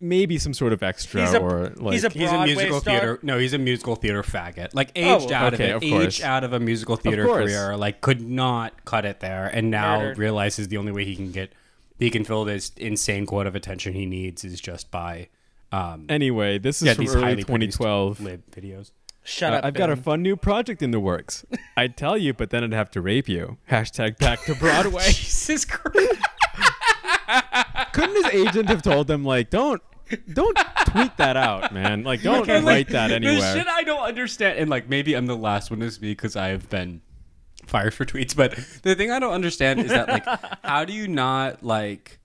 maybe some sort of extra He's a- or like he's a He's a musical star? theater. No, he's a musical theater faggot. Like aged Oh, out okay, of of it. course. aged out of a musical theater career. Like could not cut it there, and now Murdered. realizes the only way he can get he can fill this insane quota of attention he needs is just by um anyway. This is yeah, from early 2012. lib videos. Shut Uh, up. I've got a fun new project in the works. I'd tell you, but then I'd have to rape you. Hashtag back to Broadway. Jesus Christ! Couldn't his agent have told him like, don't, don't tweet that out, man? Like, don't Okay, like, write that The shit I don't understand, and like maybe I'm the last one to speak because I have been fired for tweets. But the thing I don't understand is that like, how do you not like,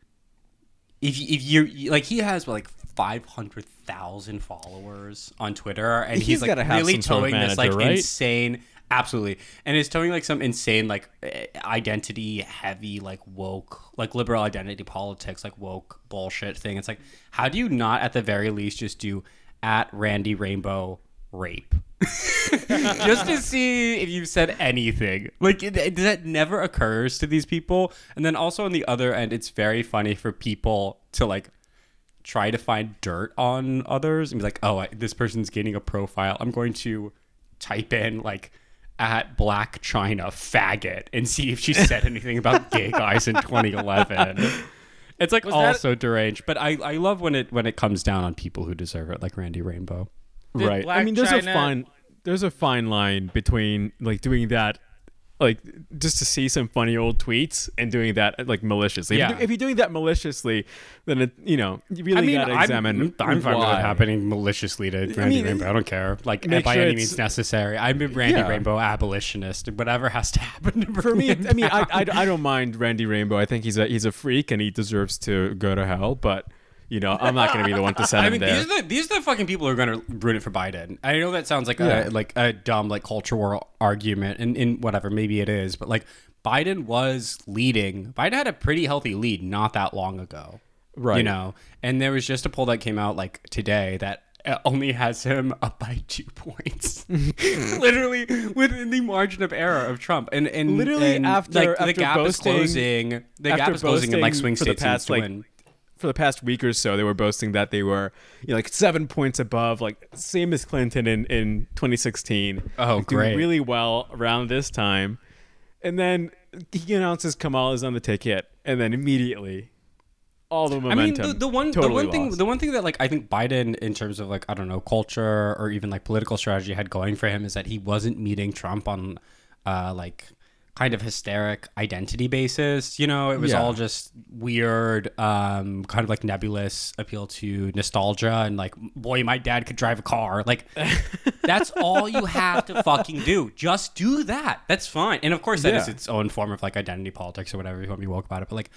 if you- if you're like he has like five hundred thousand followers on Twitter, and He's he's, like really some sort of towing this like right? insane. Absolutely, and it's towing like some insane like eh, identity heavy like woke like liberal identity politics like woke bullshit thing. It's like how do you not at the very least just do at Randy Rainbow rape just to see if you've said anything. Like it, it- that never occurs to these people. And then also on the other end, it's very funny for people to like try to find dirt on others and be like, oh, I, this person's gaining a profile. I'm going to type in like at Blac Chyna faggot and see if she said anything about gay guys in 2011. It's like that- also deranged, but I, I love when it when it comes down on people who deserve it, like Randy Rainbow. Did right. I mean, there's a fine, there's a fine line between like doing that, like just to see some funny old tweets and doing that like maliciously. If Yeah. you- If, you're doing that maliciously, then it, you know, you really I mean, gotta I'm, examine. I'm fine with it happening maliciously to Randy mean, Rainbow. I don't care. Like by sure any means necessary. I'm a Randy Yeah. Rainbow abolitionist. Whatever has to happen to For me, I mean, I. I, I don't mind Randy Rainbow. I think he's a he's a freak and he deserves to go to hell. But you know, I'm not going to be the one to send I him mean, there. these are the these are the fucking people who are going to ruin it for Biden. I know that sounds like Yeah. a like a dumb like culture war argument, and in whatever maybe it is, but like Biden was leading. Biden had a pretty healthy lead not that long ago, Right. You know, and there was just a poll that came out like today that uh, only has him up by two points, literally within the margin of error of Trump, and and Literally and, after- like, the after gap is closing. The gap is closing, and like boasting swing for the states past, needs to like, win. For the past week or so, they were boasting that they were you know, like seven points above, like same as Clinton in, in 2016. Oh, Like, doing great. really well around this time. And then he announces Kamala is on the ticket, and then immediately all the momentum. I mean, the, the one, totally the one thing, the one thing that like I think Biden, in terms of like I don't know culture or even like political strategy, had going for him is that he wasn't meeting Trump on, uh, like kind of hysteric identity basis. You know, it was Yeah. all just weird, um, kind of like nebulous appeal to nostalgia and like, boy, my dad could drive a car. Like, that's all you have to fucking do. Just do that. That's fine. And of course, that is Yeah. its own form of like identity politics or whatever you want to be woke about it. But like,